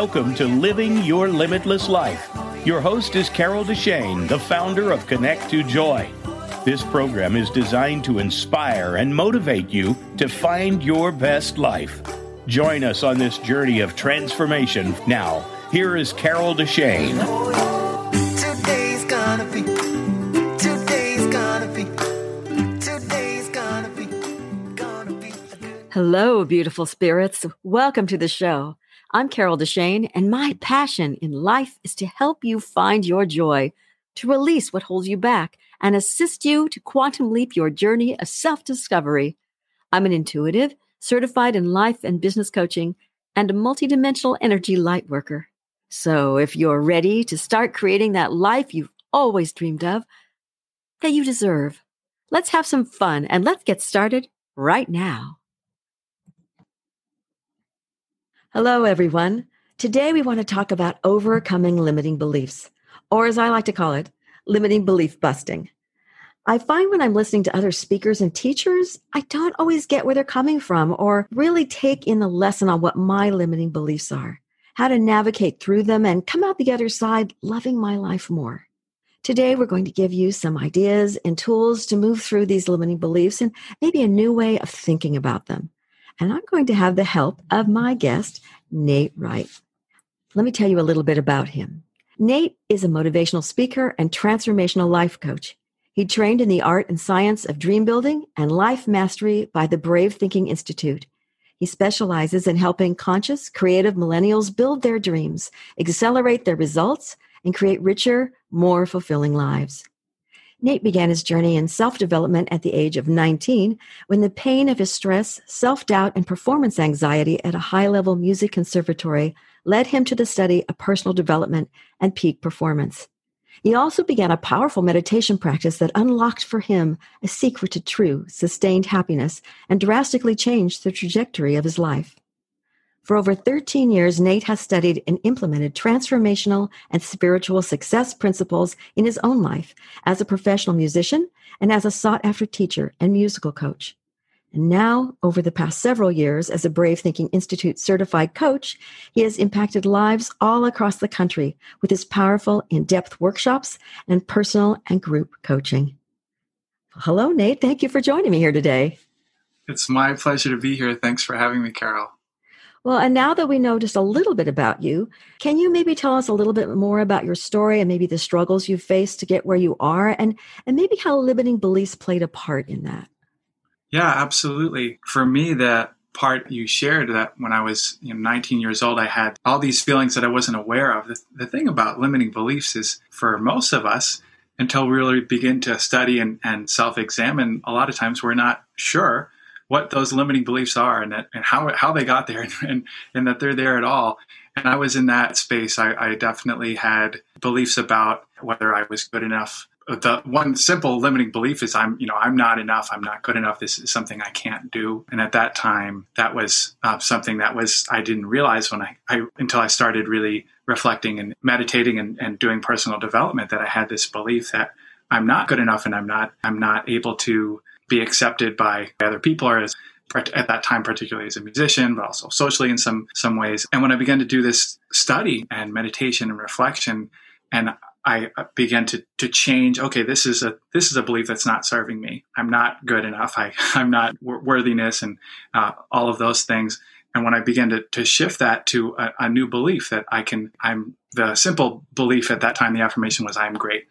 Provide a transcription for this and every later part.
Welcome to Living Your Limitless Life. Your host is Carol Deshane, the founder of Connect to Joy. This program is designed to inspire and motivate you to find your best life. Join us on this journey of transformation. Now, here is Carol Deshane. Today's gonna be. Today's gonna be. Today's gonna be. Gonna be a good. Hello, beautiful spirits. Welcome to the show. I'm Carol Deshane, and my passion in life is to help you find your joy, to release what holds you back, and assist you to quantum leap your journey of self discovery. I'm an intuitive, certified in life and business coaching, and a multidimensional energy light worker. So if you're ready to start creating that life you've always dreamed of, that you deserve, let's have some fun and let's get started right now. Hello, everyone. Today we want to talk about overcoming limiting beliefs, or as I like to call it, limiting belief busting. I find when I'm listening to other speakers and teachers, I don't always get where they're coming from or really take in the lesson on what my limiting beliefs are, how to navigate through them and come out the other side loving my life more. Today, we're going to give you some ideas and tools to move through these limiting beliefs and maybe a new way of thinking about them and I'm going to have the help of my guest, Nate Wright. Let me tell you a little bit about him. Nate is a motivational speaker and transformational life coach. He trained in the art and science of dream building and life mastery by the Brave Thinking Institute. He specializes in helping conscious, creative millennials build their dreams, accelerate their results, and create richer, more fulfilling lives. Nate began his journey in self development at the age of 19 when the pain of his stress, self doubt, and performance anxiety at a high level music conservatory led him to the study of personal development and peak performance. He also began a powerful meditation practice that unlocked for him a secret to true, sustained happiness and drastically changed the trajectory of his life. For over 13 years, Nate has studied and implemented transformational and spiritual success principles in his own life as a professional musician and as a sought after teacher and musical coach. And now, over the past several years, as a Brave Thinking Institute certified coach, he has impacted lives all across the country with his powerful, in depth workshops and personal and group coaching. Hello, Nate. Thank you for joining me here today. It's my pleasure to be here. Thanks for having me, Carol. Well, and now that we know just a little bit about you, can you maybe tell us a little bit more about your story and maybe the struggles you've faced to get where you are and and maybe how limiting beliefs played a part in that? Yeah, absolutely. For me, that part you shared that when I was you know, 19 years old, I had all these feelings that I wasn't aware of. The, the thing about limiting beliefs is for most of us, until we really begin to study and, and self examine, a lot of times we're not sure what those limiting beliefs are and, that, and how, how they got there and, and that they're there at all. And I was in that space. I, I definitely had beliefs about whether I was good enough. The one simple limiting belief is I'm, you know, I'm not enough. I'm not good enough. This is something I can't do. And at that time, that was uh, something that was I didn't realize when I, I until I started really reflecting and meditating and, and doing personal development that I had this belief that I'm not good enough and I'm not I'm not able to be accepted by other people or as at that time particularly as a musician but also socially in some some ways. And when i began to do this study and meditation and reflection and i began to to change okay this is a this is a belief that's not serving me. I'm not good enough. I i'm not worthiness and uh, all of those things. And when i began to, to shift that to a, a new belief that i can i'm the simple belief at that time the affirmation was i'm great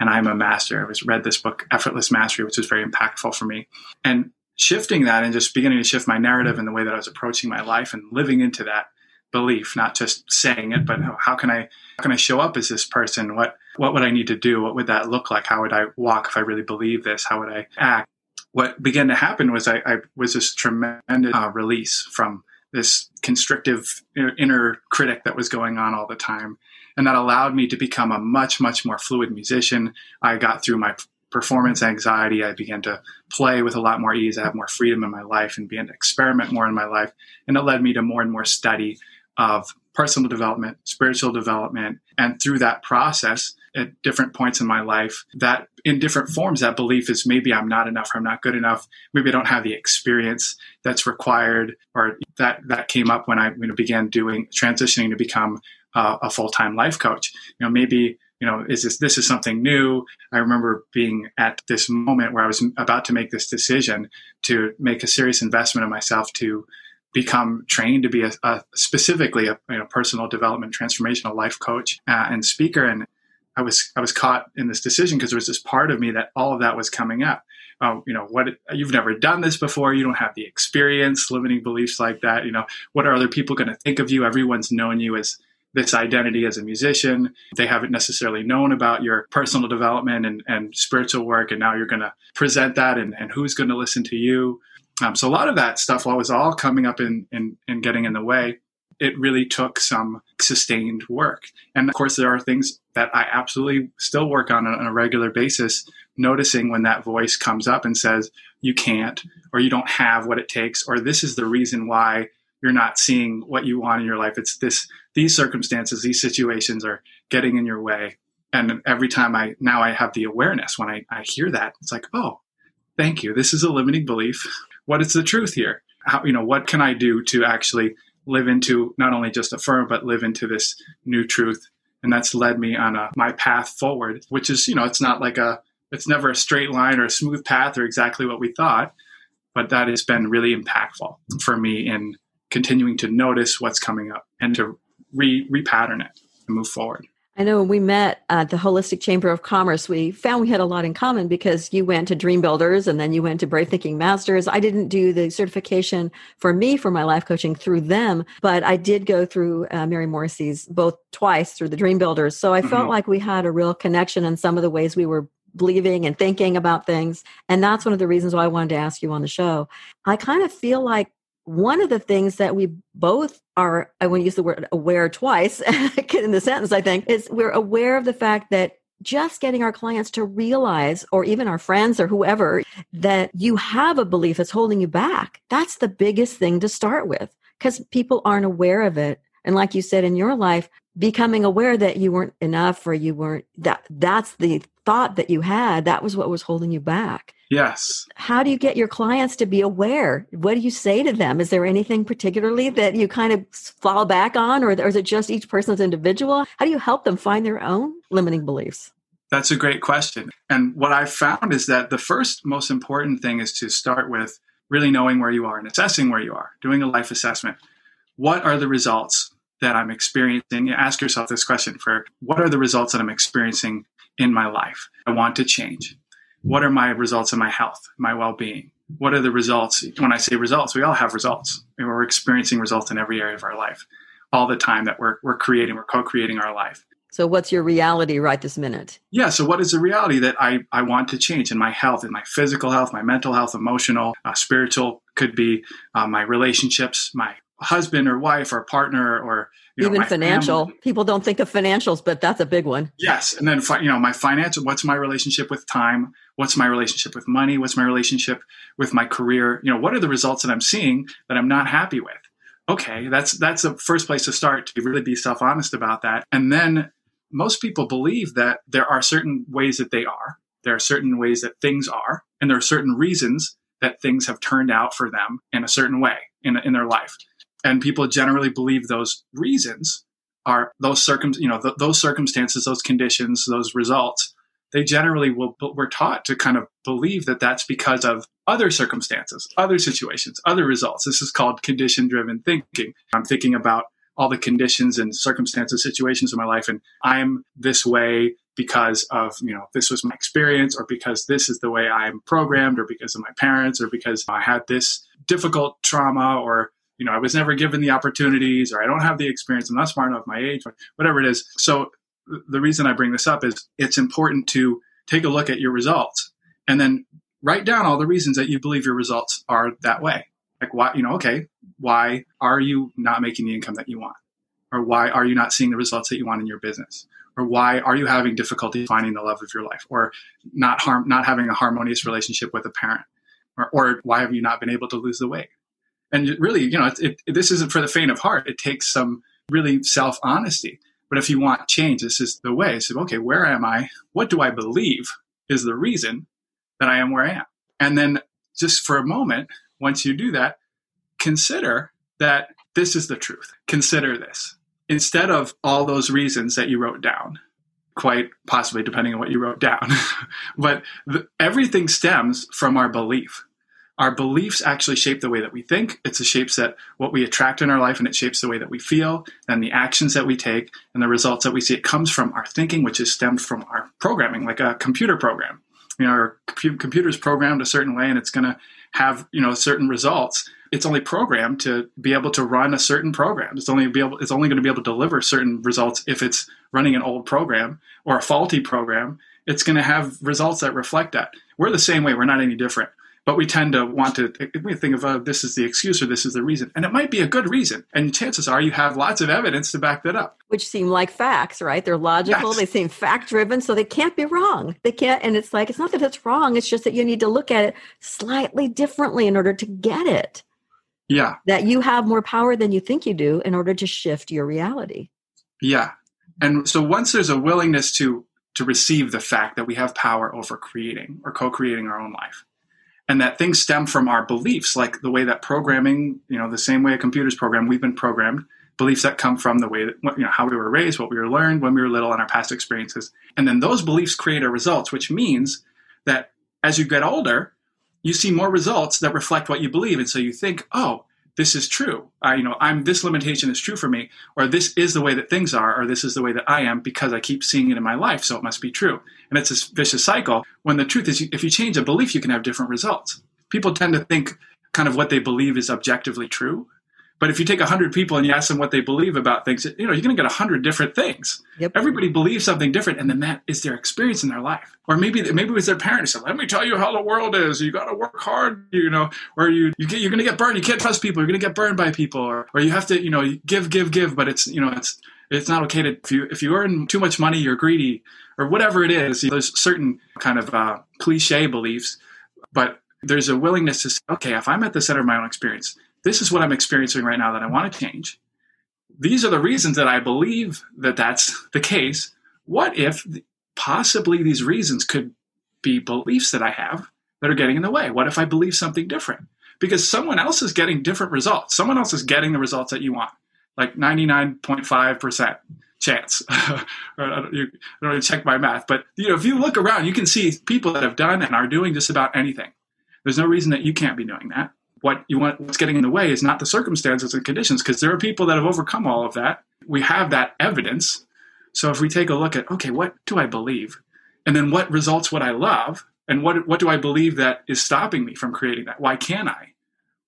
and I'm a master. I was read this book, Effortless Mastery, which was very impactful for me. And shifting that and just beginning to shift my narrative in the way that I was approaching my life and living into that belief, not just saying it, but how can I how can I show up as this person? What what would I need to do? What would that look like? How would I walk if I really believe this? How would I act? What began to happen was I, I was this tremendous uh, release from this constrictive inner critic that was going on all the time and that allowed me to become a much much more fluid musician. I got through my performance anxiety. I began to play with a lot more ease. I have more freedom in my life and began to experiment more in my life. And it led me to more and more study of personal development spiritual development. And through that process at different points in my life that in different forms that belief is maybe i'm not enough or i'm not good enough. Maybe i don't have the experience that's required or that that came up when i you know, began doing transitioning to become uh, a full-time life coach you know maybe you know is this this is something new i remember being at this moment where i was about to make this decision to make a serious investment in myself to become trained to be a, a specifically a you know, personal development transformational life coach uh, and speaker and I was I was caught in this decision because there was this part of me that all of that was coming up. Oh, you know what? You've never done this before. You don't have the experience, limiting beliefs like that. You know what are other people going to think of you? Everyone's known you as this identity as a musician. They haven't necessarily known about your personal development and, and spiritual work, and now you're going to present that, and, and who's going to listen to you? Um, so a lot of that stuff was all coming up in, in, in getting in the way. It really took some sustained work. And of course, there are things that I absolutely still work on on a regular basis, noticing when that voice comes up and says, you can't, or you don't have what it takes, or this is the reason why you're not seeing what you want in your life. It's this, these circumstances, these situations are getting in your way. And every time I, now I have the awareness when I, I hear that, it's like, oh, thank you. This is a limiting belief what is the truth here? How, you know, what can I do to actually live into not only just affirm, but live into this new truth? And that's led me on a, my path forward, which is, you know, it's not like a, it's never a straight line or a smooth path or exactly what we thought, but that has been really impactful for me in continuing to notice what's coming up and to re repattern it and move forward. I know when we met at the Holistic Chamber of Commerce, we found we had a lot in common because you went to Dream Builders and then you went to Brave Thinking Masters. I didn't do the certification for me for my life coaching through them, but I did go through uh, Mary Morrissey's both twice through the Dream Builders. So I mm-hmm. felt like we had a real connection in some of the ways we were believing and thinking about things. And that's one of the reasons why I wanted to ask you on the show. I kind of feel like one of the things that we both are, I want to use the word aware twice in the sentence, I think, is we're aware of the fact that just getting our clients to realize, or even our friends or whoever, that you have a belief that's holding you back. That's the biggest thing to start with because people aren't aware of it. And like you said in your life, becoming aware that you weren't enough or you weren't that that's the thought that you had, that was what was holding you back. Yes. How do you get your clients to be aware? What do you say to them? Is there anything particularly that you kind of fall back on, or, or is it just each person's individual? How do you help them find their own limiting beliefs? That's a great question. And what I've found is that the first most important thing is to start with really knowing where you are and assessing where you are, doing a life assessment. What are the results that I'm experiencing? Ask yourself this question for what are the results that I'm experiencing in my life? I want to change what are my results in my health, my well being? What are the results? When I say results, we all have results. We're experiencing results in every area of our life all the time that we're, we're creating, we're co creating our life. So, what's your reality right this minute? Yeah. So, what is the reality that I, I want to change in my health, in my physical health, my mental health, emotional, uh, spiritual, could be uh, my relationships, my husband or wife or partner or you know, even financial family. people don't think of financials but that's a big one. Yes and then you know my financial what's my relationship with time? What's my relationship with money? What's my relationship with my career? You know what are the results that i'm seeing that i'm not happy with? Okay that's that's the first place to start to really be self-honest about that. And then most people believe that there are certain ways that they are. There are certain ways that things are and there are certain reasons that things have turned out for them in a certain way in, in their life and people generally believe those reasons are those circum you know th- those circumstances those conditions those results they generally will we're taught to kind of believe that that's because of other circumstances other situations other results. This is called condition driven thinking. I'm thinking about all the conditions and circumstances situations in my life and i'm this way because of you know this was my experience or because this is the way i'm programmed or because of my parents or because i had this difficult trauma or you know, I was never given the opportunities or I don't have the experience. I'm not smart enough my age, whatever it is. So the reason I bring this up is it's important to take a look at your results and then write down all the reasons that you believe your results are that way. Like why, you know, okay, why are you not making the income that you want? Or why are you not seeing the results that you want in your business? Or why are you having difficulty finding the love of your life? Or not harm, not having a harmonious relationship with a parent? Or, or why have you not been able to lose the weight? And really, you know, it, it, this isn't for the faint of heart. It takes some really self honesty. But if you want change, this is the way. So, okay, where am I? What do I believe is the reason that I am where I am? And then just for a moment, once you do that, consider that this is the truth. Consider this. Instead of all those reasons that you wrote down, quite possibly depending on what you wrote down, but the, everything stems from our belief. Our beliefs actually shape the way that we think. It's the shapes that what we attract in our life, and it shapes the way that we feel, and the actions that we take, and the results that we see. It comes from our thinking, which is stemmed from our programming, like a computer program. You know, our computer's programmed a certain way, and it's going to have you know certain results it's only programmed to be able to run a certain program. It's only be able it's only going to be able to deliver certain results if it's running an old program or a faulty program. It's going to have results that reflect that. We're the same way. We're not any different. But we tend to want to we think of oh, this is the excuse or this is the reason, and it might be a good reason. And chances are you have lots of evidence to back that up. Which seem like facts, right? They're logical. Yes. They seem fact driven, so they can't be wrong. They can't, and it's like it's not that it's wrong. It's just that you need to look at it slightly differently in order to get it. Yeah. That you have more power than you think you do in order to shift your reality. Yeah. And so once there's a willingness to to receive the fact that we have power over creating or co-creating our own life and that things stem from our beliefs like the way that programming you know the same way a computer's programmed we've been programmed. Beliefs that come from the way that you know how we were raised what we were learned when we were little and our past experiences. And then those beliefs create our results which means that as you get older you see more results that reflect what you believe. And so you think oh this is true. I, you know i'm this limitation is true for me or this is the way that things are or this is the way that i am because i keep seeing it in my life so it must be true. And it's this vicious cycle when the truth is if you change a belief you can have different results. People tend to think kind of what they believe is objectively true but if you take 100 people and you ask them what they believe about things, you know, you're going to get 100 different things. Yep. Everybody believes something different, and then that is their experience in their life. Or maybe maybe it was their parents said, "Let me tell you how the world is. You got to work hard, you know, or you, you get, you're going to get burned. You can't trust people. You're going to get burned by people, or, or you have to, you know, give, give, give. But it's, you know, it's it's not okay to if you if you earn too much money, you're greedy, or whatever it is. There's certain kind of uh, cliche beliefs, but there's a willingness to say, okay, if I'm at the center of my own experience, this is what I'm experiencing right now that I want to change. These are the reasons that I believe that that's the case. What if possibly these reasons could be beliefs that I have that are getting in the way? What if I believe something different? Because someone else is getting different results. Someone else is getting the results that you want, like 99.5% chance. I don't really check my math, but you know, if you look around, you can see people that have done and are doing just about anything. There's no reason that you can't be doing that what you want what's getting in the way is not the circumstances and conditions because there are people that have overcome all of that. We have that evidence. So if we take a look at okay what do i believe? And then what results would i love? And what what do i believe that is stopping me from creating that? Why can't i?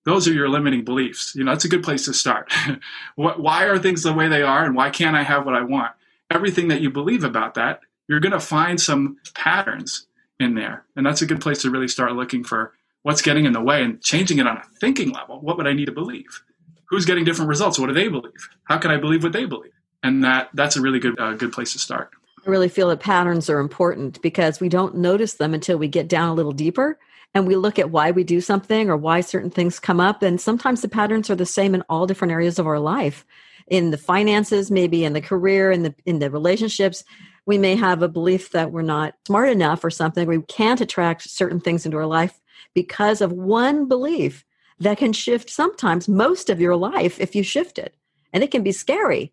Those are your limiting beliefs. You know that's a good place to start. What, why are things the way they are and why can't i have what i want? Everything that you believe about that you're going to find some patterns in there. And that's a good place to really start looking for what's getting in the way and changing it on a thinking level. What would I need to believe? Who's getting different results? What do they believe? How can I believe what they believe? And that that's a really good uh, good place to start. I really feel that patterns are important because we don't notice them until we get down a little deeper and we look at why we do something or why certain things come up and sometimes the patterns are the same in all different areas of our life in the finances maybe in the career in the in the relationships we may have a belief that we're not smart enough or something we can't attract certain things into our life because of one belief that can shift sometimes most of your life if you shift it. And it can be scary.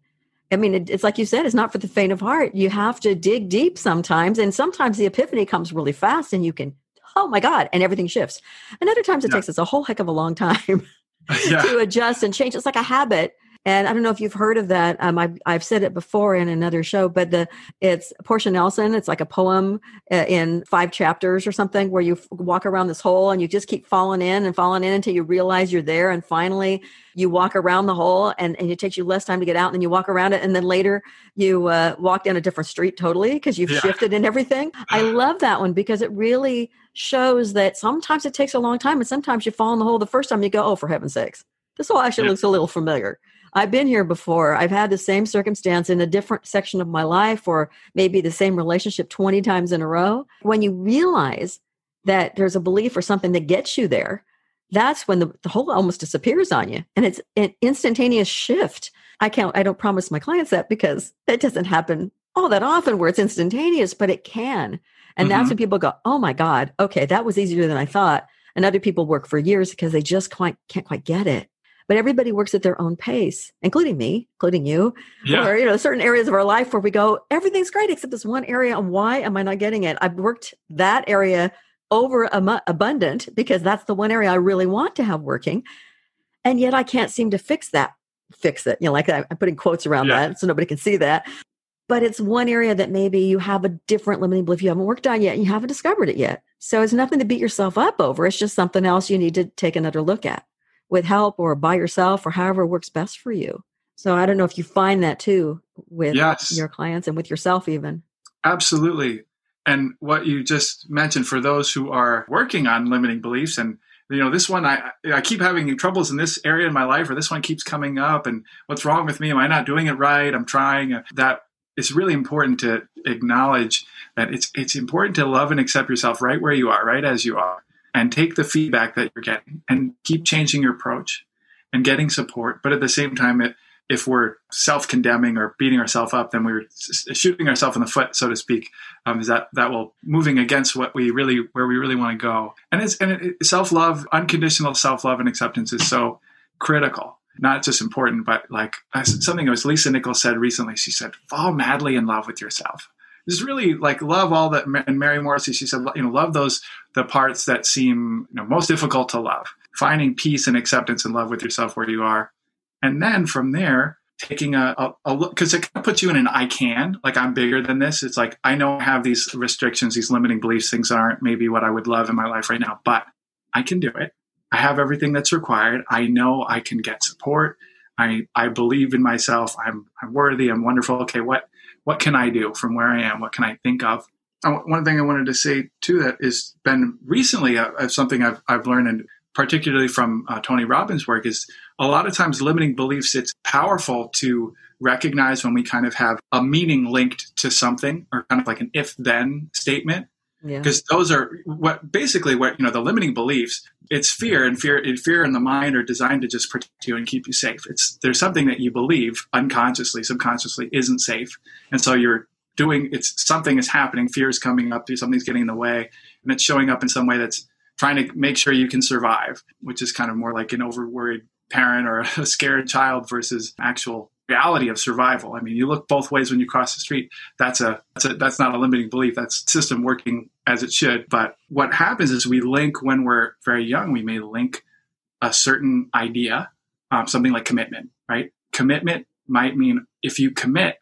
I mean, it, it's like you said, it's not for the faint of heart. You have to dig deep sometimes. And sometimes the epiphany comes really fast and you can, oh my God, and everything shifts. And other times it yeah. takes us a whole heck of a long time yeah. to adjust and change. It's like a habit and I don't know if you've heard of that. Um, I've, I've said it before in another show, but the it's Portia Nelson. It's like a poem uh, in five chapters or something where you walk around this hole and you just keep falling in and falling in until you realize you're there. And finally you walk around the hole and, and it takes you less time to get out. And then you walk around it. And then later you uh, walk down a different street totally because you've yeah. shifted and everything. I love that one because it really shows that sometimes it takes a long time and sometimes you fall in the hole the first time you go, oh, for heaven's sakes. This hole actually yeah. looks a little familiar. I've been here before. I've had the same circumstance in a different section of my life, or maybe the same relationship 20 times in a row. When you realize that there's a belief or something that gets you there, that's when the, the hole almost disappears on you. And it's an instantaneous shift. I can't, I don't promise my clients that because it doesn't happen all that often where it's instantaneous, but it can. And Mm-hmm. that's when people go, oh my God, okay, that was easier than I thought. And other people work for years because they just quite, can't quite get it. But everybody works at their own pace, including me, including you. Yeah. Or, you know, certain areas of our life where we go, everything's great except this one area. And why am I not getting it? I've worked that area over abundant because that's the one area I really want to have working. And yet I can't seem to fix that, fix it. You know, like I'm putting quotes around Yeah. that so nobody can see that. But it's one area that maybe you have a different limiting belief you haven't worked on yet and you haven't discovered it yet. So it's nothing to beat yourself up over. It's just something else you need to take another look at with help or by yourself or however works best for you. So I don't know if you find that too with Yes. your clients and with yourself even. Absolutely. And what you just mentioned for those who are working on limiting beliefs and you know this one I I keep having troubles in this area in my life or this one keeps coming up and what's wrong with me am I not doing it right I'm trying uh, that it's really important to acknowledge that it's it's important to love and accept yourself right where you are right as you are and take the feedback that you're getting and keep changing your approach and getting support but at the same time it if we're self-condemning or beating ourselves up, then we're shooting ourselves in the foot, so to speak. Um, is that that will moving against what we really where we really want to go? And it's and it, self-love, unconditional self-love and acceptance is so critical. Not just important, but like something was Lisa Nichols said recently. She said, "Fall madly in love with yourself." Just really like love all that. And Mary Morrissey, she said, you know, love those the parts that seem you know most difficult to love. Finding peace and acceptance and love with yourself where you are. And then from there taking a, a, a look because it kind of puts you in an i can like i'm bigger than this. It's like i know i have these restrictions these limiting beliefs things aren't maybe what i would love in my life right now but i can do it. I have everything that's required. I know i can get support. I i believe in myself. I'm i'm worthy. I'm wonderful. Okay what what can i do from where i am what can i think of one thing i wanted to say too that has been recently uh, uh, something i've, I've learned and particularly from uh, Tony Robbins' work, is a lot of times limiting beliefs. It's powerful to recognize when we kind of have a meaning linked to something, or kind of like an if-then statement, Yeah. because those are what basically what you know the limiting beliefs. It's fear, and fear, and fear in the mind are designed to just protect you and keep you safe. It's there's something that you believe unconsciously, subconsciously isn't safe, and so you're doing it's something is happening. Fear is coming up. Something's getting in the way, and it's showing up in some way that's trying to make sure you can survive, which is kind of more like an overworried parent or a scared child versus actual reality of survival. I mean, you look both ways when you cross the street. That's a that's a that's not a limiting belief. That's system working as it should. But what happens is we link when we're very young. We may link a certain idea, um, something like commitment. Right? Commitment might mean if you commit,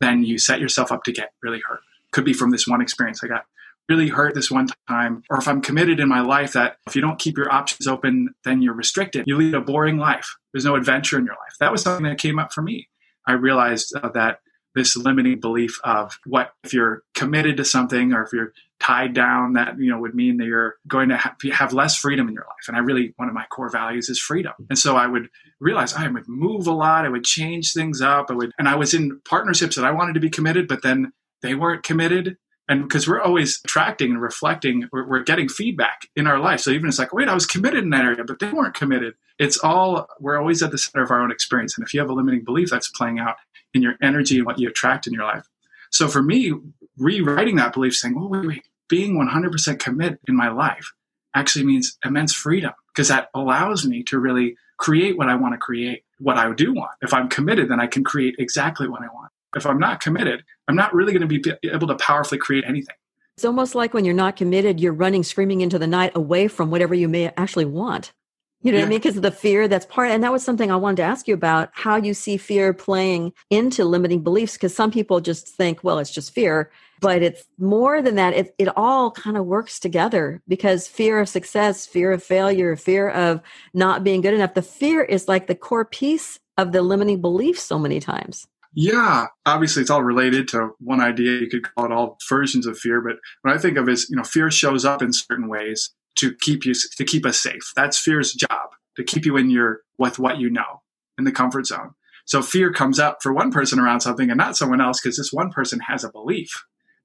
then you set yourself up to get really hurt. Could be from this one experience I got really hurt this one time, or if I'm committed in my life that if you don't keep your options open, then you're restricted. You lead a boring life. There's no adventure in your life. That was something that came up for me. I realized uh, that this limiting belief of what if you're committed to something or if you're tied down, that you know would mean that you're going to ha- have less freedom in your life. And I really one of my core values is freedom. And so I would realize I would move a lot. I would change things up. I would, and I was in partnerships that I wanted to be committed, but then they weren't committed and because we're always attracting and reflecting we're, we're, getting feedback in our life so even it's like wait i was committed in that area but they weren't committed it's all we're always at the center of our own experience and if you have a limiting belief that's playing out in your energy and what you attract in your life so for me rewriting that belief saying oh wait wait being 100% commit in my life actually means immense freedom because that allows me to really create what i want to create what i do want if i'm committed then i can create exactly what i want if I'm not committed, I'm not really going to be able to powerfully create anything. It's almost like when you're not committed, you're running screaming into the night away from whatever you may actually want. You know yeah. what I mean? Because of the fear that's part. And that was something I wanted to ask you about how you see fear playing into limiting beliefs. Because some people just think, well, it's just fear, but it's more than that. It, it all kind of works together because fear of success, fear of failure, fear of not being good enough, the fear is like the core piece of the limiting belief so many times. Yeah, obviously it's all related to one idea. You could call it all versions of fear, but what I think of is, you know, fear shows up in certain ways to keep you to keep us safe. That's fear's job to keep you in your with what you know in the comfort zone. So fear comes up for one person around something and not someone else because this one person has a belief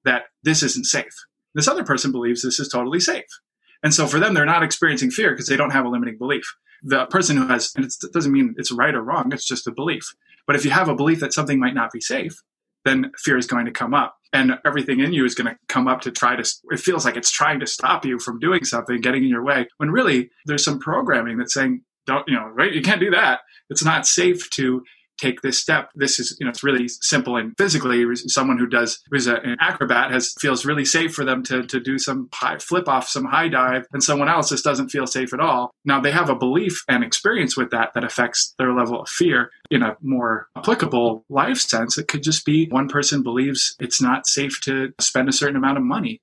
that this isn't safe. This other person believes this is totally safe. And so for them, they're not experiencing fear because they don't have a limiting belief. The person who has, and it doesn't mean it's right or wrong, it's just a belief. But if you have a belief that something might not be safe, then fear is going to come up. And everything in you is going to come up to try to it feels like it's trying to stop you from doing something getting in your way when really there's some programming that's saying don't you know right? You can't do that. It's not safe to take this step. This is, you know, it's really simple and physically someone who does, who's a, uh, an acrobat has feels really safe for them to, to do some high, flip off some high dive and someone else just doesn't feel safe at all. Now they have a belief and experience with that that affects their level of fear in a more applicable life sense. It could just be one person believes it's not safe to spend a certain amount of money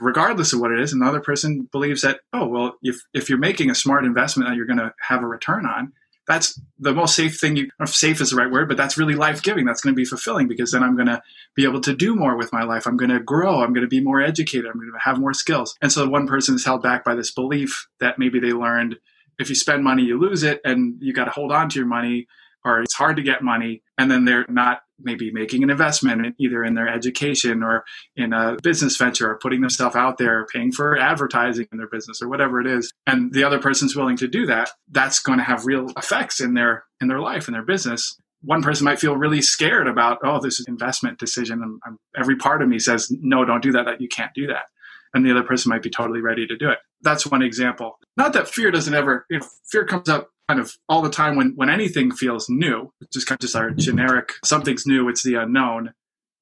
regardless of what it is. Another person believes that, oh, well, if, if you're making a smart investment that you're going to have a return on, that's the most safe thing you if safe is the right word but that's really life-giving. That's going to be fulfilling because then i'm going to be able to do more with my life. I'm going to grow. I'm going to be more educated. I'm going to have more skills. And so one person is held back by this belief that maybe they learned if you spend money you lose it and you got to hold on to your money or it's hard to get money and then they're not maybe making an investment either in their education or in a business venture or putting themselves out there paying for advertising in their business or whatever it is. And the other person's willing to do that that's going to have real effects in their in their life and their business. One person might feel really scared about oh this is an investment decision and I'm, every part of me says no don't do that that you can't do that and the other person might be totally ready to do it. That's one example. Not that fear doesn't ever if fear comes up kind of all the time when when anything feels new, just kind of just our generic something's new, it's the unknown.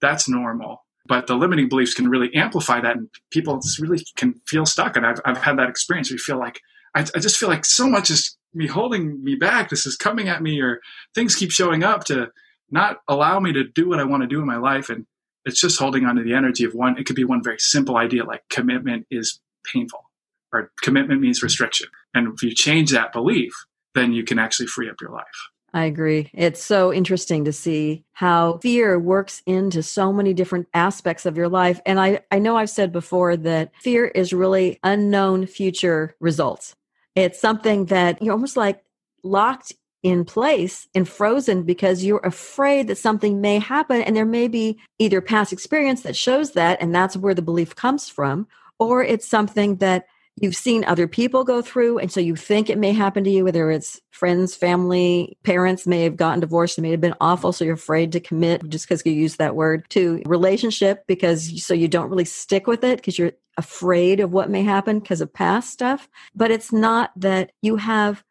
That's normal. But the limiting beliefs can really amplify that, and people just really can feel stuck. And I've I've had that experience. We feel like I, I just feel like so much is me holding me back. This is coming at me, or things keep showing up to not allow me to do what I want to do in my life. And it's just holding on to the energy of one. It could be one very simple idea like commitment is painful, or commitment means restriction. And if you change that belief, then you can actually free up your life. I agree. It's so interesting to see how fear works into so many different aspects of your life. And I, I know I've said before that fear is really unknown future results. It's something that you're almost like locked in place and frozen because you're afraid that something may happen. And there may be either past experience that shows that, and that's where the belief comes from, or it's something that you've seen other people go through and so you think it may happen to you whether it's friends family parents may have gotten divorced it may have been awful so you're afraid to commit just because you use that word to relationship because so you don't really stick with it because you're afraid of what may happen because of past stuff but it's not that you have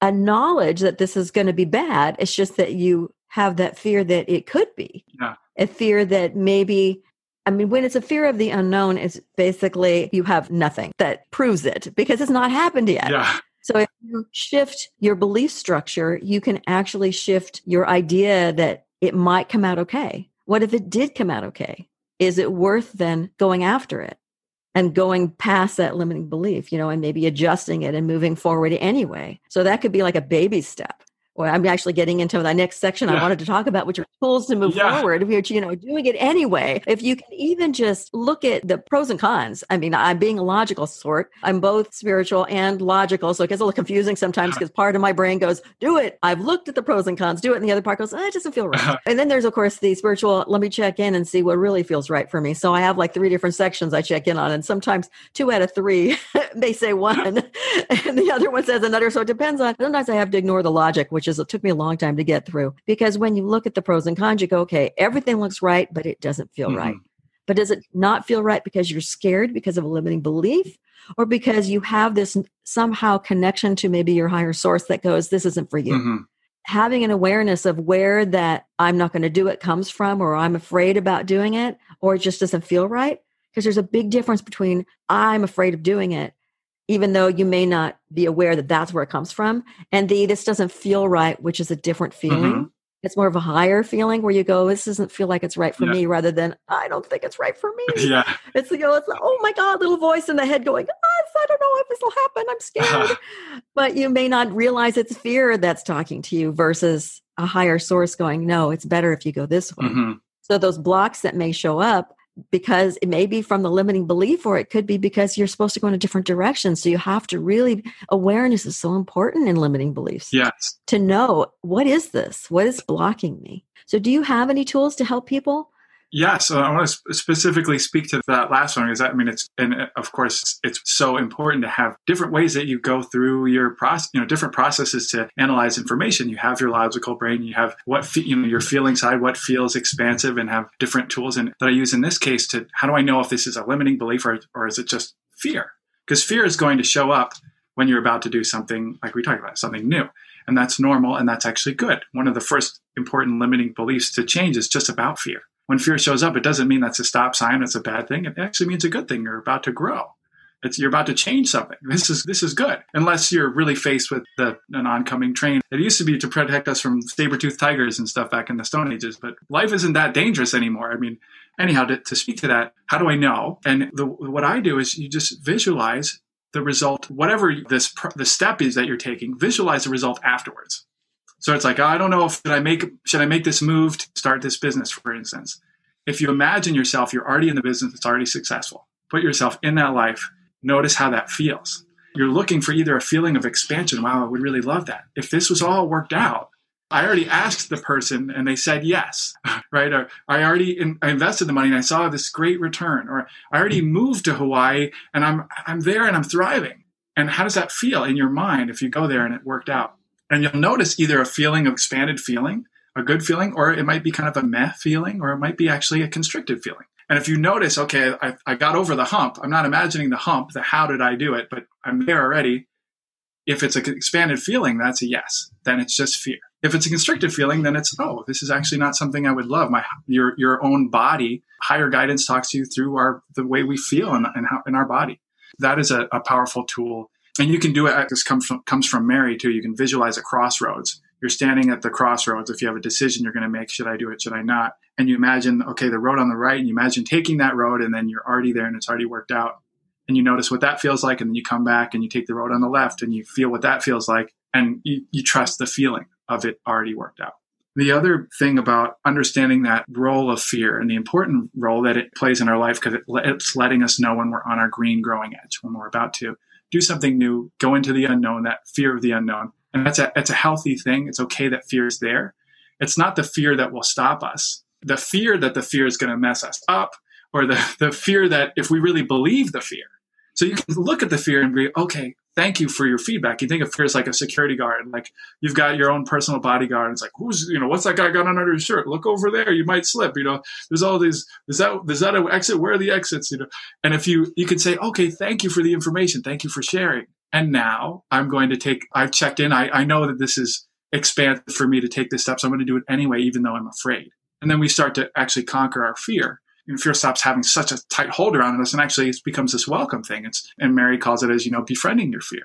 a knowledge that this is going to be bad it's just that you have that fear that it could be yeah. a fear that maybe I mean, when it's a fear of the unknown, it's basically you have nothing that proves it because it's not happened yet. Yeah. So if you shift your belief structure, you can actually shift your idea that it might come out okay. What if it did come out okay? Is it worth then going after it and going past that limiting belief, you know, and maybe adjusting it and moving forward anyway? So that could be like a baby step or I'm actually getting into the next section yeah. I wanted to talk about, which are tools to move yeah. forward, which, you know, doing it anyway. If you can even just look at the pros and cons. I mean, I'm being a logical sort. I'm both spiritual and logical. So it gets a little confusing sometimes because part of my brain goes, do it. I've looked at the pros and cons, do it. And the other part goes, oh, it doesn't feel right. Uh-huh. and then there's, of course, the spiritual, let me check in and see what really feels right for me. So I have like three different sections I check in on. And sometimes two out of three may say one and the other one says another. So it depends on, sometimes I have to ignore the logic, which is it took me a long time to get through because when you look at the pros and cons, you go, okay, everything looks right, but it doesn't feel mm-hmm. right. But does it not feel right because you're scared because of a limiting belief or because you have this somehow connection to maybe your higher source that goes, this isn't for you? Mm-hmm. Having an awareness of where that I'm not going to do it comes from, or I'm afraid about doing it, or it just doesn't feel right. Because there's a big difference between I'm afraid of doing it even though you may not be aware that that's where it comes from. And the this doesn't feel right, which is a different feeling. Mm-hmm. It's more of a higher feeling where you go, this doesn't feel like it's right for yeah. me, rather than I don't think it's right for me. Yeah. It's you know, it's like, oh my God, little voice in the head going, oh, I don't know if this will happen. I'm scared. but you may not realize it's fear that's talking to you versus a higher source going, no, it's better if you go this way. Mm-hmm. So those blocks that may show up because it may be from the limiting belief or it could be because you're supposed to go in a different direction. So you have to really awareness is so important in limiting beliefs. Yes. To know what is this? What is blocking me? So do you have any tools to help people Yeah, so I want to sp- specifically speak to that last one because I mean it's and uh, of course it's so important to have different ways that you go through your process, you know, different processes to analyze information. You have your logical brain, you have what fe- you know your feeling side, what feels expansive, and have different tools and that I use in this case to how do I know if this is a limiting belief or or is it just fear? Because fear is going to show up when you're about to do something like we talked about, something new. And that's normal and that's actually good. One of the first important limiting beliefs to change is just about fear when fear shows up, it doesn't mean that's a stop sign. It's a bad thing. It actually means a good thing. You're about to grow. It's, you're about to change something. This is this is good. Unless you're really faced with the an oncoming train. It used to be to protect us from saber-toothed tigers and stuff back in the Stone Ages, but life isn't that dangerous anymore. I mean, anyhow, to, to speak to that, how do I know? And the, what I do is you just visualize the result, whatever this the step is that you're taking. Visualize the result afterwards. So it's like, I don't know if should I make should I make this move to start this business, for instance. If you imagine yourself, you're already in the business, it's already successful. Put yourself in that life. Notice how that feels. You're looking for either a feeling of expansion. Wow, I would really love that. If this was all worked out, I already asked the person and they said yes, right? Or I already in, I invested the money and I saw this great return. Or I already moved to Hawaii and I'm I'm there and I'm thriving. And how does that feel in your mind if you go there and it worked out? And you'll notice either a feeling of expanded feeling, a good feeling, or it might be kind of a meh feeling, or it might be actually a constricted feeling. And if you notice, okay, I, I got over the hump, I'm not imagining the hump, the how did I do it, but I'm there already. If it's an expanded feeling, that's a yes. Then it's just fear. If it's a constricted feeling, then it's oh, this is actually not something I would love. My your your own body, higher guidance talks to you through our the way we feel in, in, how, in our body. That is a, a powerful tool and you can do it. This comes from comes from Mary too. You can visualize a crossroads. You're standing at the crossroads. If you have a decision you're going to make, should I do it? Should I not? And you imagine, okay, the road on the right, and you imagine taking that road, and then you're already there, and it's already worked out. And you notice what that feels like, and then you come back and you take the road on the left, and you feel what that feels like, and you, you trust the feeling of it already worked out. The other thing about understanding that role of fear and the important role that it plays in our life, because it, it's letting us know when we're on our green growing edge, when we're about to do something new, go into the unknown, that fear of the unknown. And that's a, it's a healthy thing. It's okay that fear is there. It's not the fear that will stop us. The fear that the fear is going to mess us up or the, the fear that if we really believe the fear. So you can look at the fear and be, okay, thank you for your feedback. You think of fear as like a security guard, like you've got your own personal bodyguard. It's like, who's, you know, what's that guy got on under his shirt? Look over there. You might slip, you know, there's all these, is that, is that an exit? Where are the exits? You know, and if you, you can say, okay, thank you for the information. Thank you for sharing. And now I'm going to take, I've checked in. I, I know that this is expansive for me to take this step. So I'm going to do it anyway, even though I'm afraid. And then we start to actually conquer our fear and fear stops having such a tight hold around us and actually it becomes this welcome thing. It's and Mary calls it as you know befriending your fear.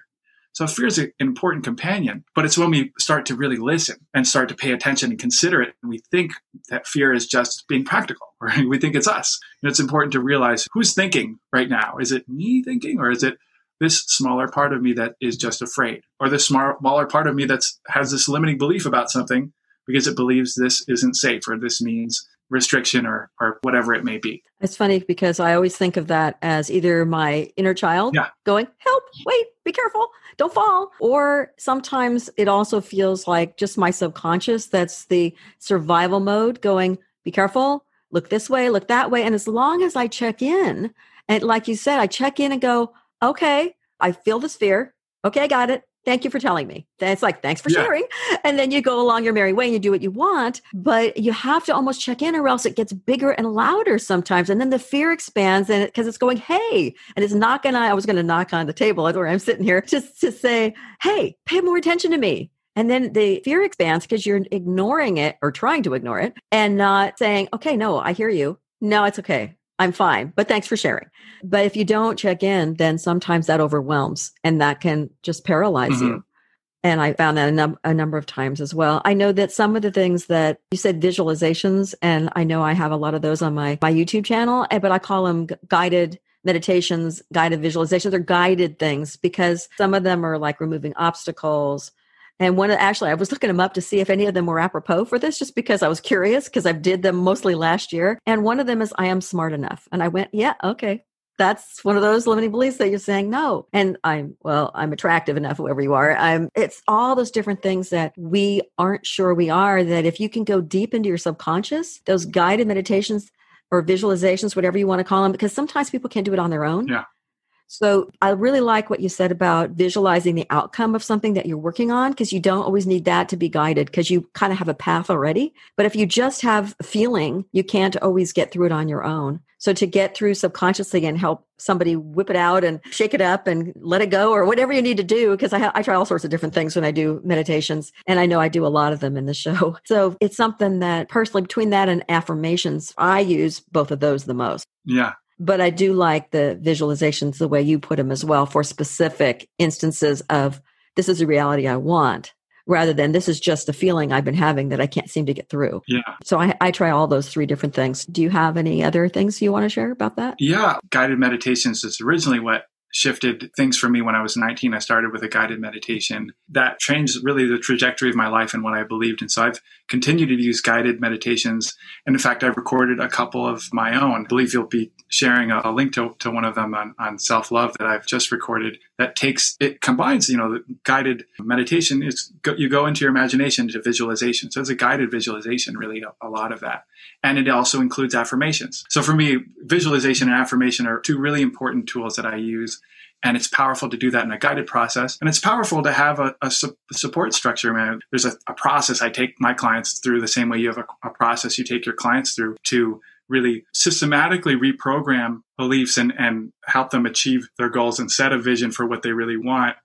So fear is an important companion, but it's when we start to really listen and start to pay attention and consider it, and we think that fear is just being practical, or we think it's us. And it's important to realize who's thinking right now. Is it me thinking, or is it this smaller part of me that is just afraid, or this smaller part of me that has this limiting belief about something because it believes this isn't safe, or this means restriction or or whatever it may be. It's funny because I always think of that as either my inner child yeah. going, "Help, wait, be careful, don't fall." Or sometimes it also feels like just my subconscious that's the survival mode going, "Be careful, look this way, look that way." And as long as I check in, and like you said, I check in and go, "Okay, I feel this fear. Okay, I got it thank you for telling me. It's like, thanks for yeah. sharing. And then you go along your merry way and you do what you want. But you have to almost check in or else it gets bigger and louder sometimes. And then the fear expands and because it, it's going, hey, and it's knocking on, I was going to knock on the table where I'm sitting here just to say, hey, pay more attention to me. And then the fear expands because you're ignoring it or trying to ignore it and not saying, okay, no, I hear you. No, it's okay. I'm fine, but thanks for sharing. But if you don't check in, then sometimes that overwhelms and that can just paralyze mm-hmm. you. And I found that a, num- a, number of times as well. I know that some of the things that you said visualizations, and I know I have a lot of those on my, my YouTube channel, eh, but I call them guided meditations, guided visualizations, or guided things because some of them are like removing obstacles, and one of actually, I was looking them up to see if any of them were apropos for this, just because I was curious, because I did them mostly last year. And one of them is, I am smart enough. And I went, yeah, okay. That's one of those limiting beliefs that you're saying no. And I'm, well, I'm attractive enough, whoever you are. I'm, it's all those different things that we aren't sure we are. That if you can go deep into your subconscious, those guided meditations, or visualizations, whatever you want to call them, because sometimes people can't do it on their own. Yeah. So I really like what you said about visualizing the outcome of something that you're working on because you don't always need that to be guided because you kind of have a path already. But if you just have a feeling, you can't always get through it on your own. So to get through subconsciously and help somebody whip it out and shake it up and let it go or whatever you need to do, because I, ha- I try all sorts of different things when I do meditations and I know I do a lot of them in the show. So it's something that personally between that and affirmations, I use both of those the most. Yeah. But I do like the visualizations the way you put them as well for specific instances of this is a reality I want rather than this is just a feeling I've been having that I can't seem to get through. Yeah. So I, I try all those three different things. Do you have any other things you want to share about that? Yeah. Guided meditations is originally what shifted things for me when I was 19. I started with a guided meditation that changed really the trajectory of my life and what I believed in. So I've continued to use guided meditations. And in fact, I've recorded a couple of my own. I believe you'll be sharing a, a link to, to one of them on, on self love that I've just recorded that takes, it combines, you know, the guided meditation is you go into your imagination to visualization. So it's a guided visualization, really, a, a lot of that. And it also includes affirmations. So for me, visualization and affirmation are two really important tools that I use and it's powerful to do that in a guided process and it's powerful to have a, a su- support structure man there's a, a, process i take my clients through the same way you have a process you take your clients through to really systematically reprogram beliefs and, and help them achieve their goals and set a vision for what they really want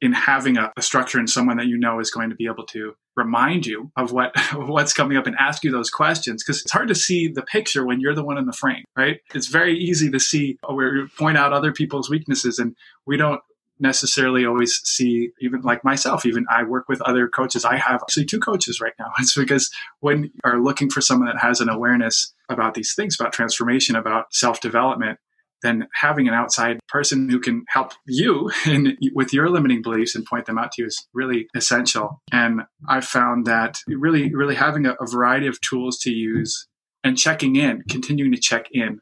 in having a, a, structure and someone that you know is going to be able to remind you of what what's coming up and ask you those questions. Because it's hard to see the picture when you're the one in the frame right? It's very easy to see where point out other people's weaknesses and we don't necessarily always see even like myself even i work with other coaches i have actually two coaches right now it's because when you are looking for someone that has an awareness about these things about transformation about self-development then having an outside person who can help you in, with your limiting beliefs and point them out to you is really essential. And I found that really, really having a, a variety of tools to use and checking in, continuing to check in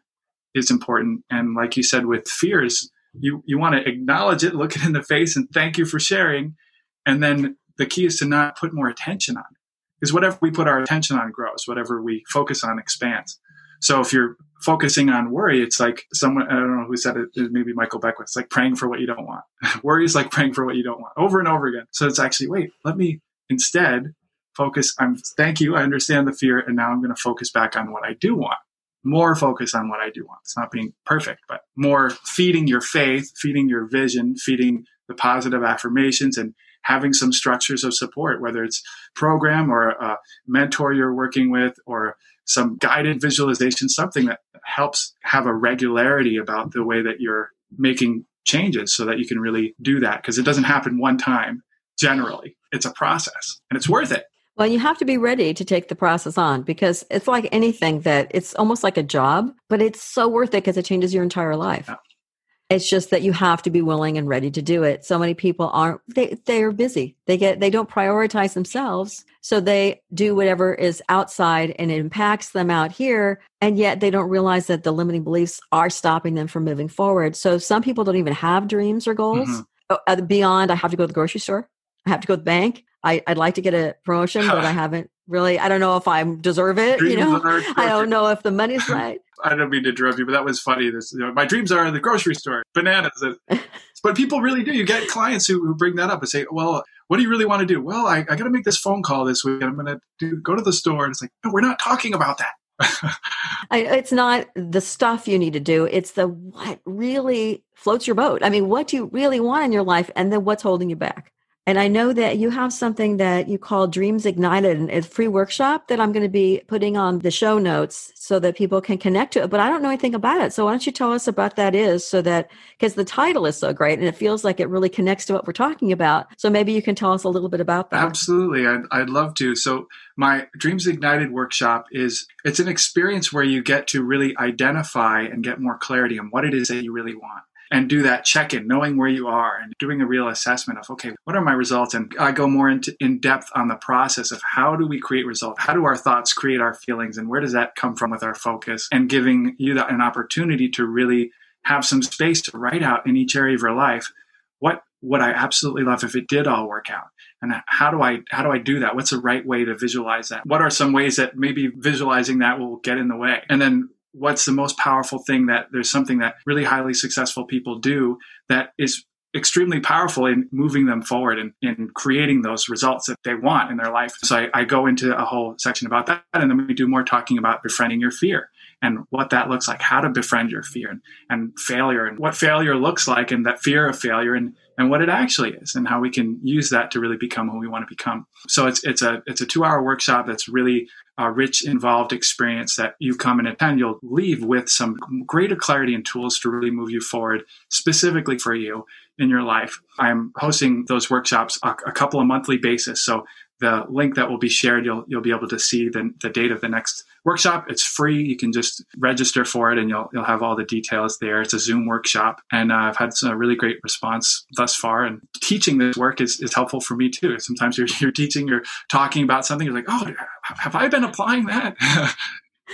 is important. And like you said, with fears, you, you want to acknowledge it, look it in the face and thank you for sharing. And then the key is to not put more attention on it, because whatever we put our attention on grows, whatever we focus on expands. So if you're focusing on worry, it's like someone, I don't know who said it, maybe Michael Beckwith, it's like praying for what you don't want. worry is like praying for what you don't want over and over again. So it's actually, wait, let me instead focus. I'm, thank you. I understand the fear. And now I'm going to focus back on what I do want. More focus on what I do want. It's not being perfect, but more feeding your faith, feeding your vision, feeding the positive affirmations and having some structures of support, whether it's program or a mentor you're working with or some guided visualization, something that helps have a regularity about the way that you're making changes so that you can really do that because it doesn't happen one time generally. It's a process and it's worth it. Well, you have to be ready to take the process on because it's like anything that it's almost like a job, but it's so worth it because it changes your entire life. Yeah. It's just that you have to be willing and ready to do it. So many people aren't they they're busy. They get they don't prioritize themselves. So they do whatever is outside and it impacts them out here and yet they don't realize that the limiting beliefs are stopping them from moving forward. So some people don't even have dreams or goals. Mm-hmm. Uh, beyond I have to go to the grocery store. I have to go to the bank. I, would like to get a promotion, but I haven't really. I don't know if I deserve it. Dreams you know, I don't know if the money's right. I don't mean to interrupt you, but that was funny. This, you know, my dreams are in the grocery store, bananas. but people really do. You get clients who, who bring that up and say, "Well, what do you really want to do?" Well, I, I got to make this phone call this week. I'm going to go to the store, and it's like, no, we're not talking about that. I, it's not the stuff you need to do. It's the what really floats your boat. I mean, what do you really want in your life, and then what's holding you back. And I know that you have something that you call Dreams Ignited, a free workshop that I'm going to be putting on the show notes so that people can connect to it. But I don't know anything about it. So why don't you tell us about that is so that because the title is so great and it feels like it really connects to what we're talking about. So maybe you can tell us a little bit about that. Absolutely. I'd, I'd love to. So my Dreams Ignited workshop is it's an experience where you get to really identify and get more clarity on what it is that you really want and do that check in, knowing where you are and doing a real assessment of, okay, what are my results? And I go more into in depth on the process of how do we create results? How do our thoughts create our feelings? And where does that come from with our focus? And giving you that, an opportunity to really have some space to write out in each area of your life what would I absolutely love if it did all work out? And how do I how do I do that? What's the right way to visualize that? What are some ways that maybe visualizing that will get in the way? And then what's the most powerful thing that there's something that really highly successful people do that is extremely powerful in moving them forward and in creating those results that they want in their life. So I, I, go into a whole section about that. And then we do more talking about befriending your fear and what that looks like, how to befriend your fear and, and failure and what failure looks like and that fear of failure and, and what it actually is and how we can use that to really become who we want to become. So it's, it's a, it's a two hour workshop that's really a rich, involved experience that you come and attend, you'll leave with some greater clarity and tools to really move you forward specifically for you in your life. I'm hosting those workshops a, a couple of monthly basis. So the link that will be shared, you'll you'll be able to see the, the date of the next workshop. It's free. You can just register for it, and you'll you'll have all the details there. It's a Zoom workshop, and uh, I've had a really great response thus far. And teaching this work is, is helpful for me too. Sometimes you're you're teaching, you're talking about something, you're like, oh, have I been applying that?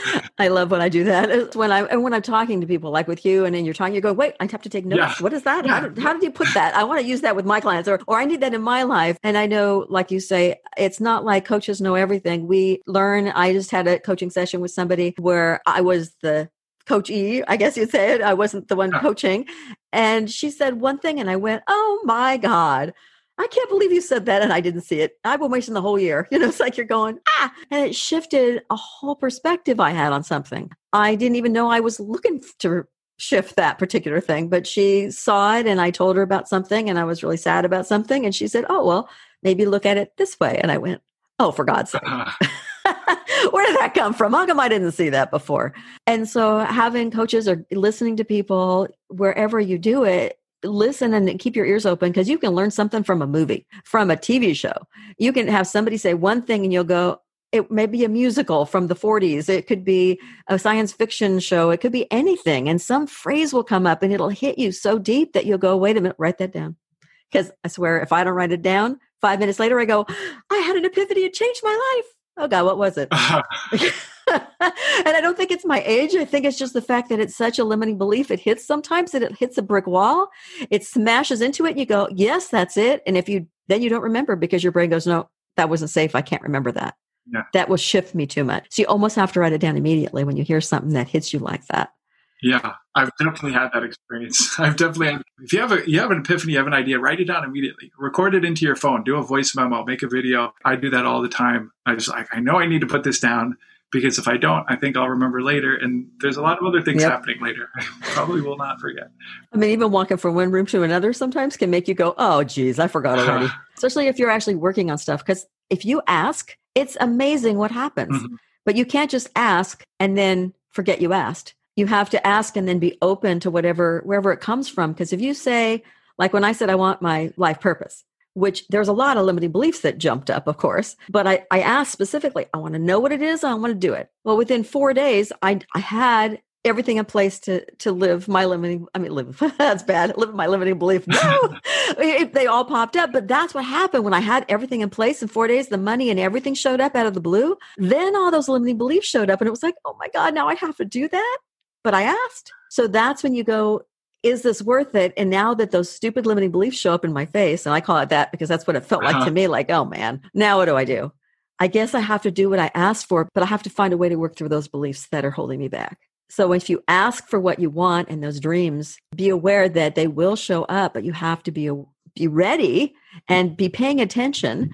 I love when I do that. It's when I and when I'm talking to people, like with you, and then you're talking, you go, "Wait, I have to take notes. Yeah. What is that? Yeah. How, did, how did you put that? I want to use that with my clients, or or I need that in my life." And I know, like you say, it's not like coaches know everything. We learn. I just had a coaching session with somebody where I was the coach E, I guess you'd say it. I wasn't the one yeah. coaching, and she said one thing, and I went, "Oh my god." I can't believe you said that and I didn't see it. I've been wasting the whole year. You know, it's like you're going, ah, and it shifted a whole perspective I had on something. I didn't even know I was looking to shift that particular thing, but she saw it and I told her about something and I was really sad about something. And she said, oh, well, maybe look at it this way. And I went, oh, for God's sake. Where did that come from? How come I didn't see that before? And so having coaches or listening to people wherever you do it, listen and keep your ears open because you can learn something from a movie, from a TV show. You can have somebody say one thing and you'll go, it may be a musical from the 40s. It could be a science fiction show. It could be anything. And some phrase will come up and it'll hit you so deep that you'll go, wait a minute, write that down. Because I swear, if I don't write it down, five minutes later, I go, I had an epiphany. It changed my life. Oh, God, what was it? and I don't think it's my age. I think it's just the fact that it's such a limiting belief. It hits sometimes that it hits a brick wall. It smashes into it. And you go, yes, that's it. And if you, then you don't remember because your brain goes, no, that wasn't safe. I can't remember that. Yeah. That will shift me too much. So you almost have to write it down immediately when you hear something that hits you like that. Yeah, I've definitely had that experience. I've definitely had, if you have a you have an epiphany, you have an idea, write it down immediately. Record it into your phone, do a voice memo, make a video. I do that all the time. I just like I know I need to put this down because if I don't, I think I'll remember later. And there's a lot of other things yep. happening later. I probably will not forget. I mean, even walking from one room to another sometimes can make you go, oh, geez, I forgot already. Especially if you're actually working on stuff. Because if you ask, it's amazing what happens. Mm-hmm. But you can't just ask and then forget you asked. You have to ask and then be open to whatever, wherever it comes from. Because if you say, like when I said, I want my life purpose, which there's a lot of limiting beliefs that jumped up, of course. But I, I asked specifically, I want to know what it is. I want to do it. Well, within four days, I, I had everything in place to to live my limiting i mean live that's bad live my limiting belief no it, they all popped up but that's what happened when i had everything in place in four days the money and everything showed up out of the blue then all those limiting beliefs showed up and it was like oh my god now i have to do that but i asked so that's when you go is this worth it? And now that those stupid limiting beliefs show up in my face, and I call it that because that's what it felt like uh-huh. to me like, oh man, now what do I do? I guess I have to do what I asked for, but I have to find a way to work through those beliefs that are holding me back. So if you ask for what you want and those dreams, be aware that they will show up, but you have to be be ready and be paying attention.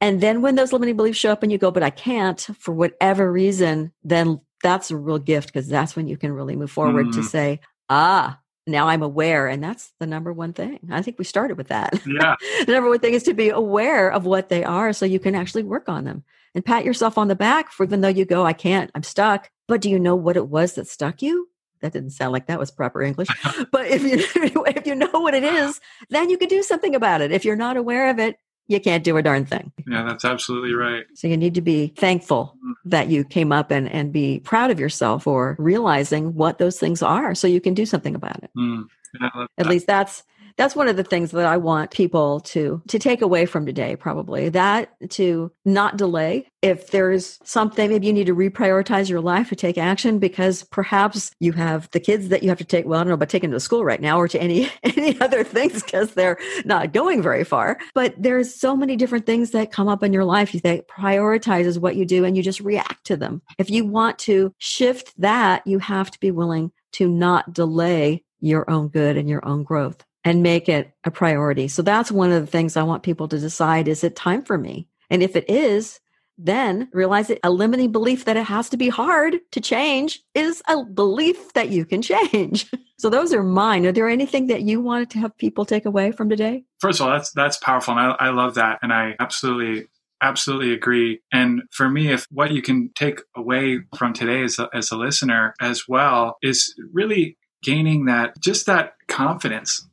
And then when those limiting beliefs show up and you go, but I can't for whatever reason, then that's a real gift because that's when you can really move forward mm. to say, ah, now I'm aware, and that's the number one thing. I think we started with that. Yeah. the number one thing is to be aware of what they are so you can actually work on them and pat yourself on the back for even though you go, I can't, I'm stuck. But do you know what it was that stuck you? That didn't sound like that was proper English. but if you if you know what it is, then you can do something about it. If you're not aware of it, you can't do a darn thing. Yeah, that's absolutely right. So you need to be thankful mm. that you came up and, and be proud of yourself for realizing what those things are so you can do something about it. Mm. Yeah, At least that's that's one of the things that I want people to to take away from today probably. That to not delay if there's something maybe you need to reprioritize your life to take action because perhaps you have the kids that you have to take well I don't know about taking to school right now or to any any other things because they're not going very far. But there's so many different things that come up in your life that prioritizes what you do and you just react to them. If you want to shift that, you have to be willing to not delay your own good and your own growth and make it a priority. So that's one of the things I want people to decide is it time for me? And if it is, then realize that a limiting belief that it has to be hard to change is a belief that you can change. so those are mine. Are there anything that you wanted to have people take away from today? First of all, that's that's powerful, and I, I love that, and I absolutely absolutely agree. And for me, if what you can take away from today as a, as a listener as well is really gaining that just that confidence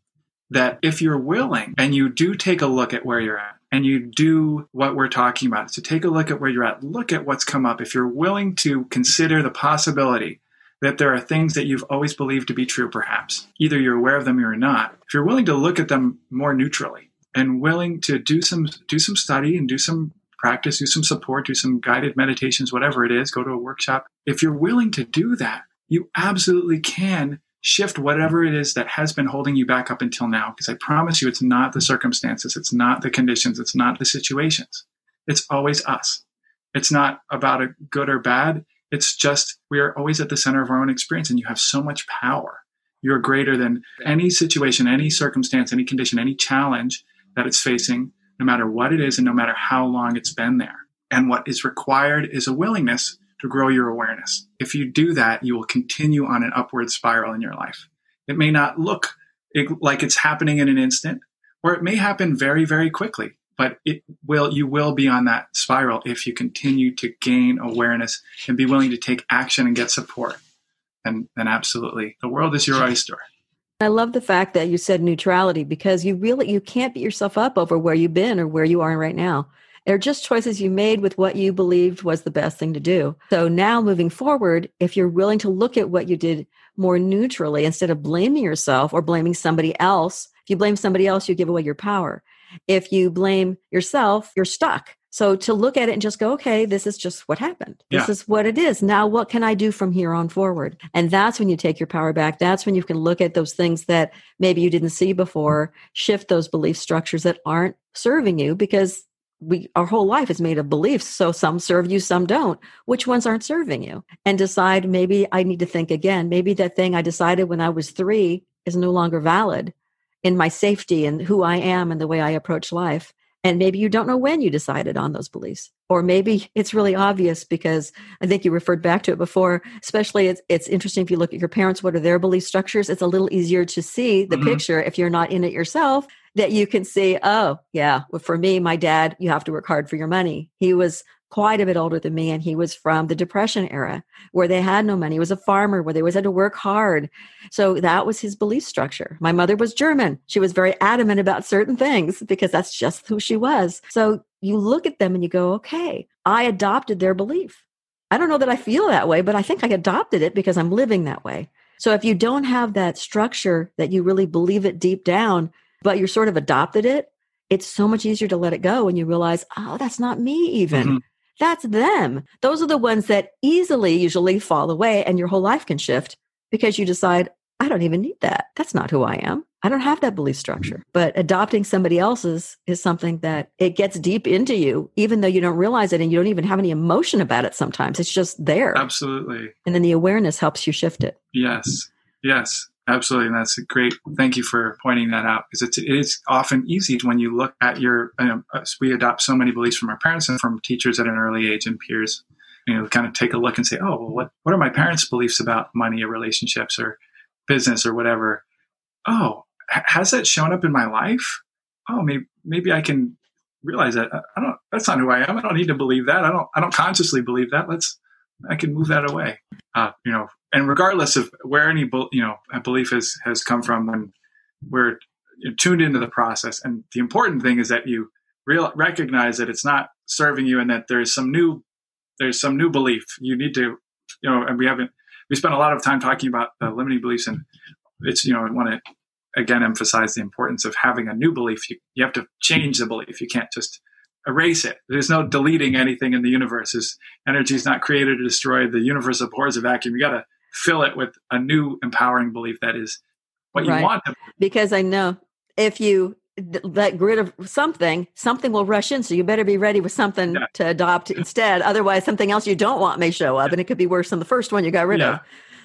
that if you're willing and you do take a look at where you're at and you do what we're talking about, so take a look at where you're at, look at what's come up. If you're willing to consider the possibility that there are things that you've always believed to be true, perhaps, either you're aware of them or you're not, if you're willing to look at them more neutrally and willing to do some do some study and do some practice, do some support, do some guided meditations, whatever it is, go to a workshop. If you're willing to do that, you absolutely can shift whatever it is that has been holding you back up until now. Because I promise you, it's not the circumstances, it's not the conditions, it's not the situations. It's always us. It's not about a good or bad. It's just we are always at the center of our own experience, and you have so much power. You're greater than any situation, any circumstance, any condition, any challenge that it's facing, no matter what it is and no matter how long it's been there. And what is required is a willingness to grow your awareness. If you do that, you will continue on an upward spiral in your life. It may not look like it's happening in an instant, or it may happen very, very quickly, but it will, you will be on that spiral if you continue to gain awareness and be willing to take action and get support. And and absolutely, the world is your oyster. I love the fact that you said neutrality because you really you can't beat yourself up over where you've been or where you are right now. They're just choices you made with what you believed was the best thing to do. So now moving forward, if you're willing to look at what you did more neutrally instead of blaming yourself or blaming somebody else, if you blame somebody else, you give away your power. If you blame yourself, you're stuck. So to look at it and just go, okay, this is just what happened. This is what it is. Now, what can I do from here on forward? And that's when you take your power back. That's when you can look at those things that maybe you didn't see before, shift those belief structures that aren't serving you because we our whole life is made of beliefs so some serve you some don't. Which ones aren't serving you? And decide maybe i need to think again. Maybe that thing i decided when i was 3 is no longer valid in my safety and who i am and the way i approach life. And maybe you don't know when you decided on those beliefs. Or maybe it's really obvious because i think you referred back to it before especially it's, it's interesting if you look at your parents what are their belief structures? It's a little easier to see the Mhm. picture if you're not in it yourself that you can see oh yeah well, for me my dad you have to work hard for your money. He was quite a bit older than me and he was from the depression era where they had no money. He was a farmer where they always had to work hard. So that was his belief structure. My mother was german. She was very adamant about certain things because that's just who she was. So you look at them and you go okay i adopted their belief. I don't know that i feel that way but i think i adopted it because i'm living that way. So if you don't have that structure that you really believe it deep down but you're sort of adopted it, it's so much easier to let it go when you realize, oh, that's not me even. Mhm. That's them. Those are the ones that easily usually fall away and your whole life can shift because you decide, I don't even need that. That's not who I am. I don't have that belief structure. But adopting somebody else's is something that it gets deep into you, even though you don't realize it and you don't even have any emotion about it sometimes. It's just there. Absolutely. And then the awareness helps you shift it. Yes. Yes. Absolutely. And that's great. Thank you for pointing that out because it's, it is often easy when you look at your, you know, uh, we adopt so many beliefs from our parents and from teachers at an early age and peers, you know, kind of take a look and say, oh, well, what, what are my parents' beliefs about money or relationships or business or whatever? Oh, has that shown up in my life? Oh, maybe, maybe I can realize that I I don't, that's not who I am. I don't need to believe that. I don't, I don't consciously believe that. Let's, I can move that away. Uh, you know, and regardless of where any you know belief has has come from, when we're tuned into the process, and the important thing is that you real recognize that it's not serving you, and that there's some new there's some new belief you need to you know, and we haven't we spent a lot of time talking about limiting beliefs, and it's you know I want to again emphasize the importance of having a new belief. You, you have to change the belief. You can't just erase it. There's no deleting anything in the universe. Energy is not created or destroyed. The universe abhors a vacuum. You got to fill it with a new empowering belief that is what you Right. want. To, because I know if you d- let rid of something, something will rush in. So you better be ready with something Yeah. to adopt instead. Otherwise, something else you don't want may show up, and it could be worse than the first one you got rid Yeah. of.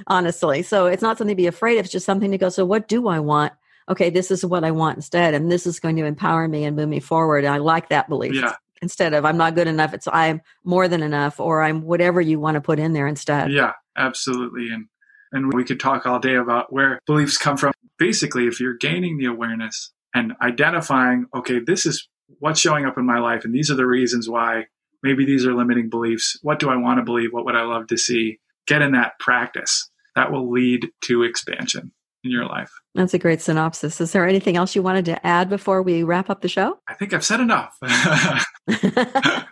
Honestly, so it's not something to be afraid of. It's just something to go. So what do I want? Okay, this is what I want instead, and this is going to empower me and move me forward. And I like that belief yeah, instead of I'm not good enough. It's I'm more than enough, or I'm whatever you want to put in there instead. yeah, absolutely. And and we could talk all day about where beliefs come from. Basically, if you're gaining the awareness and identifying, okay, this is what's showing up in my life, and these are the reasons why. Maybe these are limiting beliefs. What do I want to believe? What would I love to see? Get in that practice. That will lead to expansion in your life. That's a great synopsis. Is there anything else you wanted to add before we wrap up the show? I think I've said enough.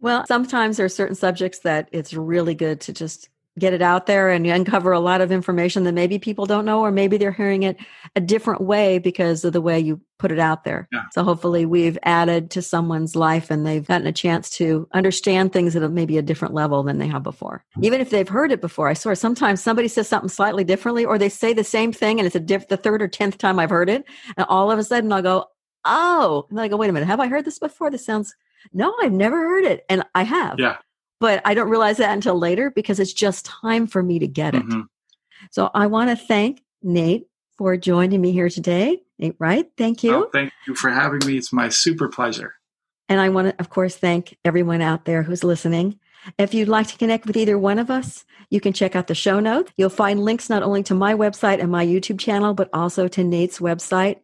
well, sometimes there are certain subjects that it's really good to just get it out there and you uncover a lot of information that maybe people don't know, or maybe they're hearing it a different way because of the way you put it out there. Yeah. So hopefully we've added to someone's life and they've gotten a chance to understand things at a, maybe a different level than they have before. Even if they've heard it before, I swear sometimes somebody says something slightly differently or they say the same thing and it's a diff- the third or tenth time I've heard it. And all of a sudden I'll go, oh, and I go, wait a minute, have I heard this before? This sounds, no, I've never heard it. And I have. yeah. But I don't realize that until later because it's just time for me to get it. Mhm. So I want to thank Nate for joining me here today. Nate Wright, thank you. Oh, thank you for having me. It's my super pleasure. And I want to, of course, thank everyone out there who's listening. If you'd like to connect with either one of us, you can check out the show notes. You'll find links not only to my website and my YouTube channel, but also to Nate's website.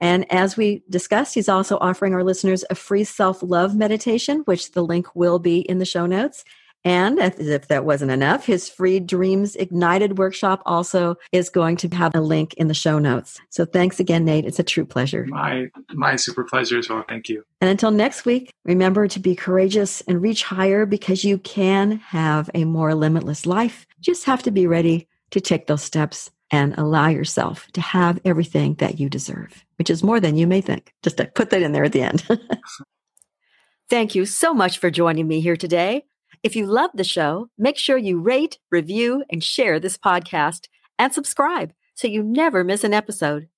And as we discussed, he's also offering our listeners a free self love meditation, which the link will be in the show notes. And as if that wasn't enough, his free Dreams Ignited workshop also is going to have a link in the show notes. So thanks again, Nate. It's a true pleasure. My my super pleasure as well. Thank you. And until next week, remember to be courageous and reach higher because you can have a more limitless life. Just have to be ready to take those steps and allow yourself to have everything that you deserve, which is more than you may think. Just to put that in there at the end. Thank you so much for joining me here today. If you love the show, make sure you rate, review, and share this podcast and subscribe so you never miss an episode.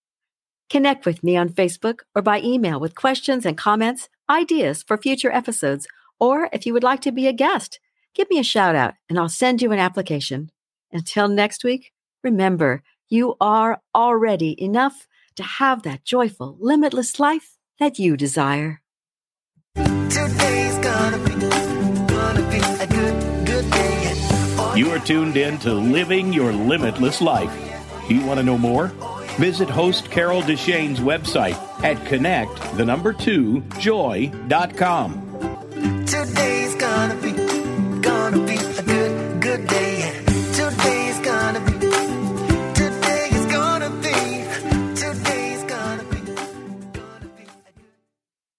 Connect with me on Facebook or by email with questions and comments, ideas for future episodes, or if you would like to be a guest, give me a shout out and I'll send you an application. Until next week, Remember, you are already enough to have that joyful, limitless life that you desire. Today's gonna be, gonna be a good, good day. You are tuned in to Living Your Limitless Life. Do you want to know more? Visit host Carol Deshane's website at connect the number two joy.com. Today's gonna be gonna be a good good day.